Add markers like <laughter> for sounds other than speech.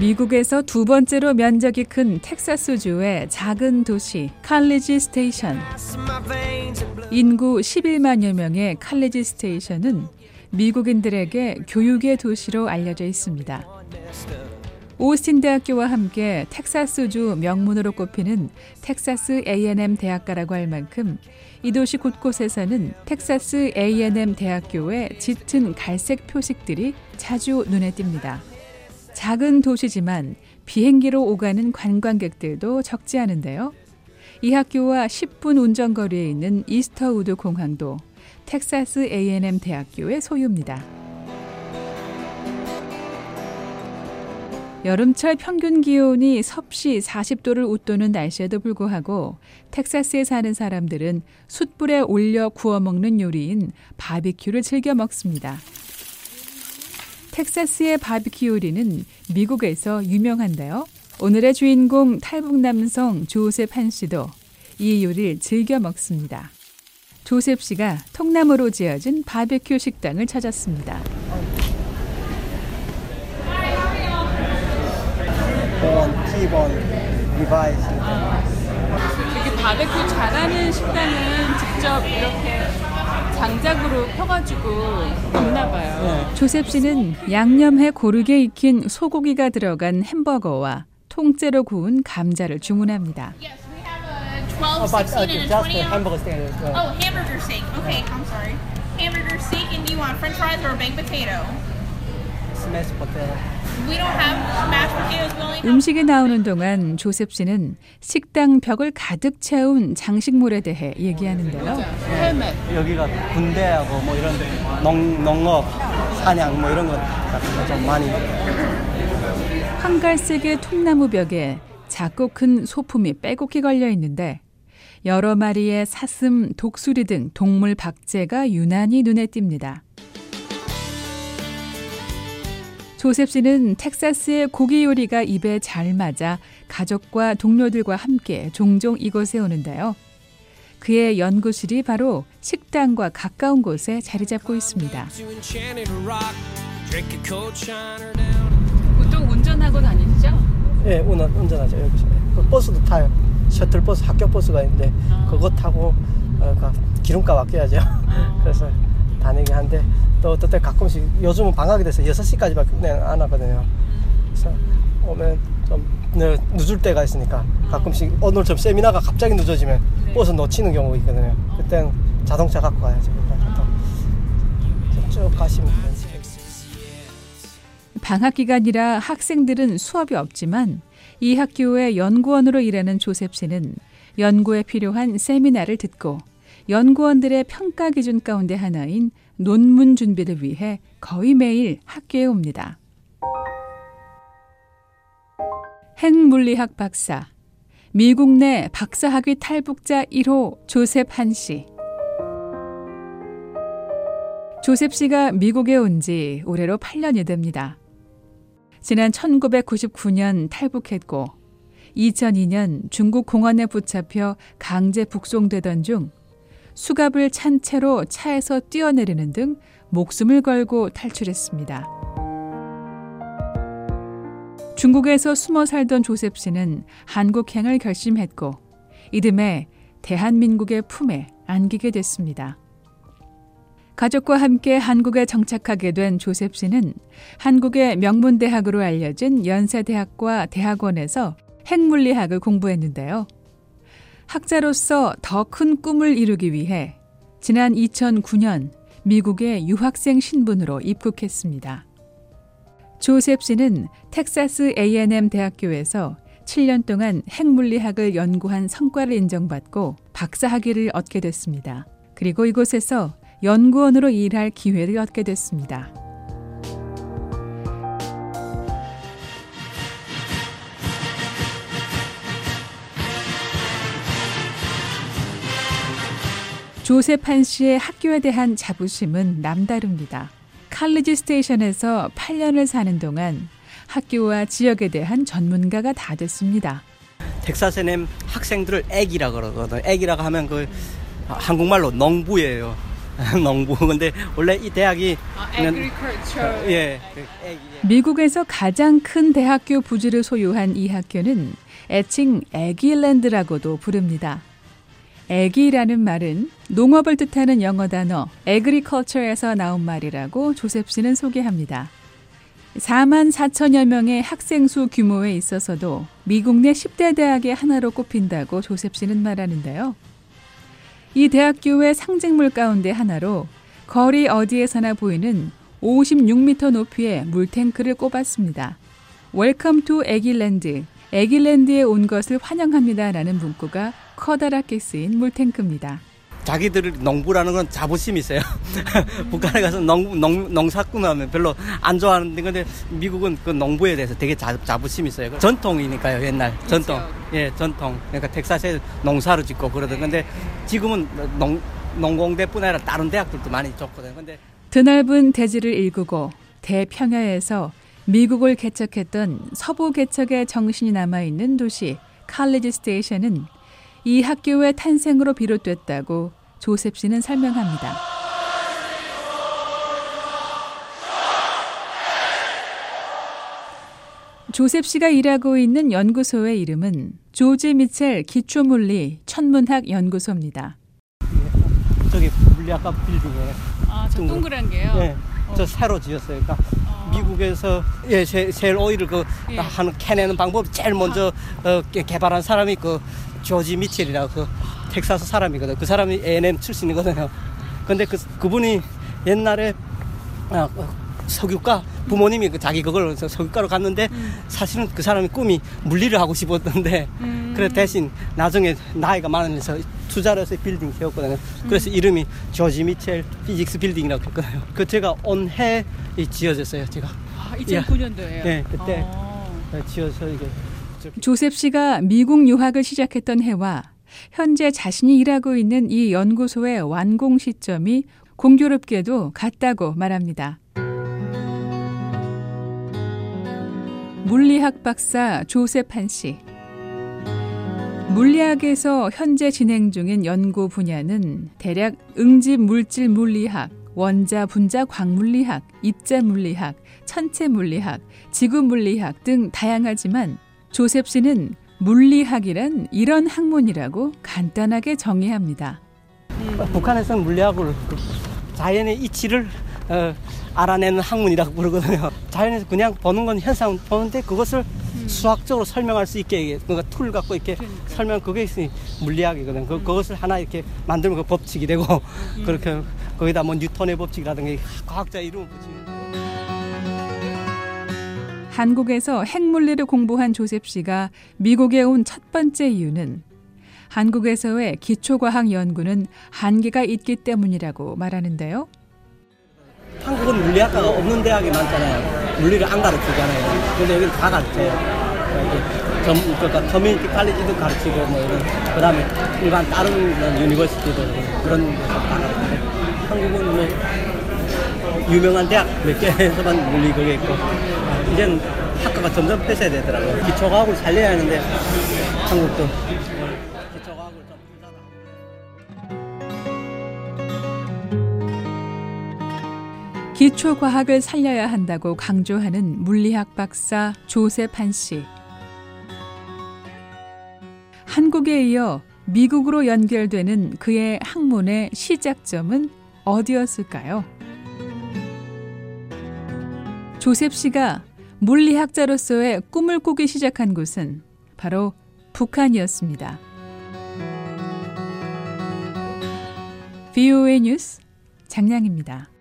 미국에서 두 번째로 면적이 큰 텍사스주의 작은 도시 칼리지 스테이션. 인구 11만여 명의 칼리지 스테이션은 미국인들에게 교육의 도시로 알려져 있습니다. 오스틴 대학교와 함께 텍사스주 명문으로 꼽히는 텍사스 A&M 대학가라고 할 만큼 이 도시 곳곳에서는 텍사스 A&M 대학교의 짙은 갈색 표식들이 자주 눈에 띕니다. 작은 도시지만 비행기로 오가는 관광객들도 적지 않은데요. 이 학교와 10분 운전거리에 있는 이스터우드 공항도 텍사스 A&M 대학교의 소유입니다. 여름철 평균 기온이 섭씨 40도를 웃도는 날씨에도 불구하고 텍사스에 사는 사람들은 숯불에 올려 구워 먹는 요리인 바비큐를 즐겨 먹습니다. 텍사스의 바비큐 요리는 미국에서 유명한데요. 오늘의 주인공 탈북 남성 조셉 한 씨도 이 요리를 즐겨 먹습니다. 조셉 씨가 통나무로 지어진 바비큐 식당을 찾았습니다. 되게 바베큐 잘하는 식당은 직접 이렇게 장작으로 펴가지고 굽나 봐요. 네. 조셉 씨는 양념에 고르게 익힌 소고기가 들어간 햄버거와 통째로 구운 감자를 주문합니다. Yes, we have a 12, Oh, but 16, uh, and a just 20 the ounce. hamburger stand. Uh, Oh, hamburger steak. Okay, I'm sorry. Hamburger steak, and do you want french fries or a baked potato? 음식이 나오는 동안 조셉 씨는 식당 벽을 가득 채운 장식물에 대해 얘기하는데요. 여기가 군대하고 뭐 이런 농, 농업, 사냥 뭐 이런 것 같은 거 좀 많이. 한갈색의 통나무 벽에 작고 큰 소품이 빼곡히 걸려 있는데 여러 마리의 사슴, 독수리 등 동물 박제가 유난히 눈에 띕니다. 조셉 씨는 텍사스의 고기 요리가 입에 잘 맞아 가족과 동료들과 함께 종종 이곳에 오는데요. 그의 연구실이 바로 식당과 가까운 곳에 자리 잡고 있습니다. 보통 운전하고 다니시죠? 예, 운전, 운전하죠 여기서. 그 버스도 타요. 셔틀 버스, 학교 버스가 있는데 그거 타고 어, 그 기름값 아껴야죠. <laughs> 그래서 다니긴 한데 또 어떨 때 가끔씩 요즘은 방학이 돼서 6시까지밖에 운행 안 하거든요. 그래서 오면 좀 늦- 늦을 때가 있으니까 가끔씩 오늘 좀 세미나가 갑자기 늦어지면 버스 놓치는 경우가 있거든요. 그때는 자동차 갖고 가야죠. 그러니까 또쭉 가시면 돼요. 방학 기간이라 학생들은 수업이 없지만 이 학교의 연구원으로 일하는 조셉 씨는 연구에 필요한 세미나를 듣고 연구원들의 평가 기준 가운데 하나인 논문 준비를 위해 거의 매일 학교에 옵니다. 핵물리학 박사, 미국 내 박사학위 탈북자 1호 조셉 한 씨. 조셉 씨가 미국에 온 지 올해로 8년이 됩니다. 지난 1999년 탈북했고 2002년 중국 공안에 붙잡혀 강제 북송되던 중 수갑을 찬 채로 차에서 뛰어내리는 등 목숨을 걸고 탈출했습니다. 중국에서 숨어 살던 조셉 씨는 한국행을 결심했고 이듬해 대한민국의 품에 안기게 됐습니다. 가족과 함께 한국에 정착하게 된 조셉 씨는 한국의 명문대학으로 알려진 연세대학과 대학원에서 핵물리학을 공부했는데요. 학자로서 더 큰 꿈을 이루기 위해 지난 2009년 미국의 유학생 신분으로 입국했습니다. 조셉 씨는 텍사스 A&M 대학교에서 7년 동안 핵물리학을 연구한 성과를 인정받고 박사학위를 얻게 됐습니다. 그리고 이곳에서 연구원으로 일할 기회를 얻게 됐습니다. 한 씨의 학교에 대한 자부심은 남다릅니다. 칼리지 스테이션에서 8년을 사는 동안 학교와 지역에 대한 전문가가 다 됐습니다. 텍사스 A&M 학생들을 애기라 그러거든. 애기라고 하면 그 한국말로 농부예요. <laughs> 농부. 근데 원래 이 대학이 agriculture. 예, 그 미국에서 가장 큰 대학교 부지를 소유한 이 학교는 애칭 애기랜드라고도 부릅니다. 애기라는 말은 농업을 뜻하는 영어 단어 agriculture에서 나온 말이라고 조셉 씨는 소개합니다. 4만 4천여 명의 학생 수 규모에 있어서도 미국 내 10대 대학의 하나로 꼽힌다고 조셉 씨는 말하는데요. 이 대학교의 상징물 가운데 하나로 거리 어디에서나 보이는 56m 높이의 물탱크를 꼽았습니다. Welcome to Aggieland, Aggieland에 온 것을 환영합니다라는 문구가 커다랗게 쓰인 물탱크입니다. 자기들 농부라는 건 자부심이 있어요. <laughs> 북한에 가서 농, 농, 농사꾼 하면 별로 안 좋아하는데, 근데 미국은 그 농부에 대해서 되게 자, 자부심이 있어요. 전통이니까요, 옛날. 전통. 예, 전통. 그러니까 텍사스에 농사를 짓고 그러던 근데 지금은 농, 농공대뿐 아니라 다른 대학들도 많이 좋거든요. 근데 드넓은 대지를 일구고 대평야에서 미국을 개척했던 서부 개척의 정신이 남아있는 도시 칼리지 스테이션은 이 학교의 탄생으로 비롯됐다고 조셉 씨는 설명합니다. 조셉 씨가 일하고 있는 연구소의 이름은 조지 미첼 기초물리 천문학 연구소입니다. 저기 물리학과 빌딩에. 아, 저 동그란 게요? 예, 저 새로 지었어요. 그러니까 미국에서 예, 세- 셀 오일을 그 예. 하는 캐내는 방법 제일 먼저 어, 개- 개발한 사람이 그 조지 미첼이라고 그 텍사스 사람이거든. 그 사람이 A&M 출신이거든요. 근데 그 그분이 옛날에 어, 어, 석유과 부모님이 그 자기 그걸 서- 석유과로 갔는데 사실은 그 사람이 꿈이 물리를 하고 싶었는데 그래 대신 나중에 나이가 많으면서 투자를 해서 빌딩 세웠거든요. 그래서 이름이 조지 미첼 Physics 빌딩이라고 했거든요. 그 제가 온해 지어졌어요. 제가 아, 2009년도예요. 예, 그때. 지어서 이게 조셉 씨가 미국 유학을 시작했던 해와 현재 자신이 일하고 있는 이 연구소의 완공 시점이 공교롭게도 같다고 말합니다. 물리학 박사 한 씨. 물리학에서 현재 진행 중인 연구 분야는 대략 응집 물질 물리학, 원자 분자 광물리학, 입자 물리학, 천체 물리학, 지구 물리학 등 다양하지만 조셉 씨는 물리학이란 이런 학문이라고 간단하게 정의합니다. 북한에서는 물리학을 그 자연의 이치를 어, 알아내는 학문이라고 부르거든요. 자연에서 그냥 보는 건 현상 보는데 그것을 수학적으로 설명할 수 있게 그러니까 툴 갖고 이렇게 설명 그게 있으니 물리학이거든. 그, 그것을 하나 이렇게 만들면 그 법칙이 되고 그렇게 거기다 뭐 뉴턴의 법칙이라든가 과학자 이름을 붙이는. 한국에서 핵물리를 공부한 조셉 씨가 미국에 온 첫 번째 이유는 한국에서의 기초과학 연구는 한계가 있기 때문이라고 말하는데요. 한국은 물리학과가 없는 대학이 많잖아요. 물리를 안 가르치잖아요. 근데 여기는 다 가르쳐요. 이렇게 점, 그러니까 커뮤니티 칼리지도 가르치고 뭐 이런 그 다음에 일반 다른 university도 그런 데서 다 가르치는데 한국은 뭐 유명한 대학 몇 개에서만 물리 그게 있고 이제는 학과가 점점 폐쇄되더라고요. 기초과학을 살려야 하는데 한국도 기초과학을 살려야 한다고 강조하는 물리학 박사 한 씨. 한국에 이어 미국으로 연결되는 그의 학문의 시작점은 어디였을까요? 조셉 씨가 물리학자로서의 꿈을 꾸기 시작한 곳은 바로 북한이었습니다. VOA 뉴스 장량입니다.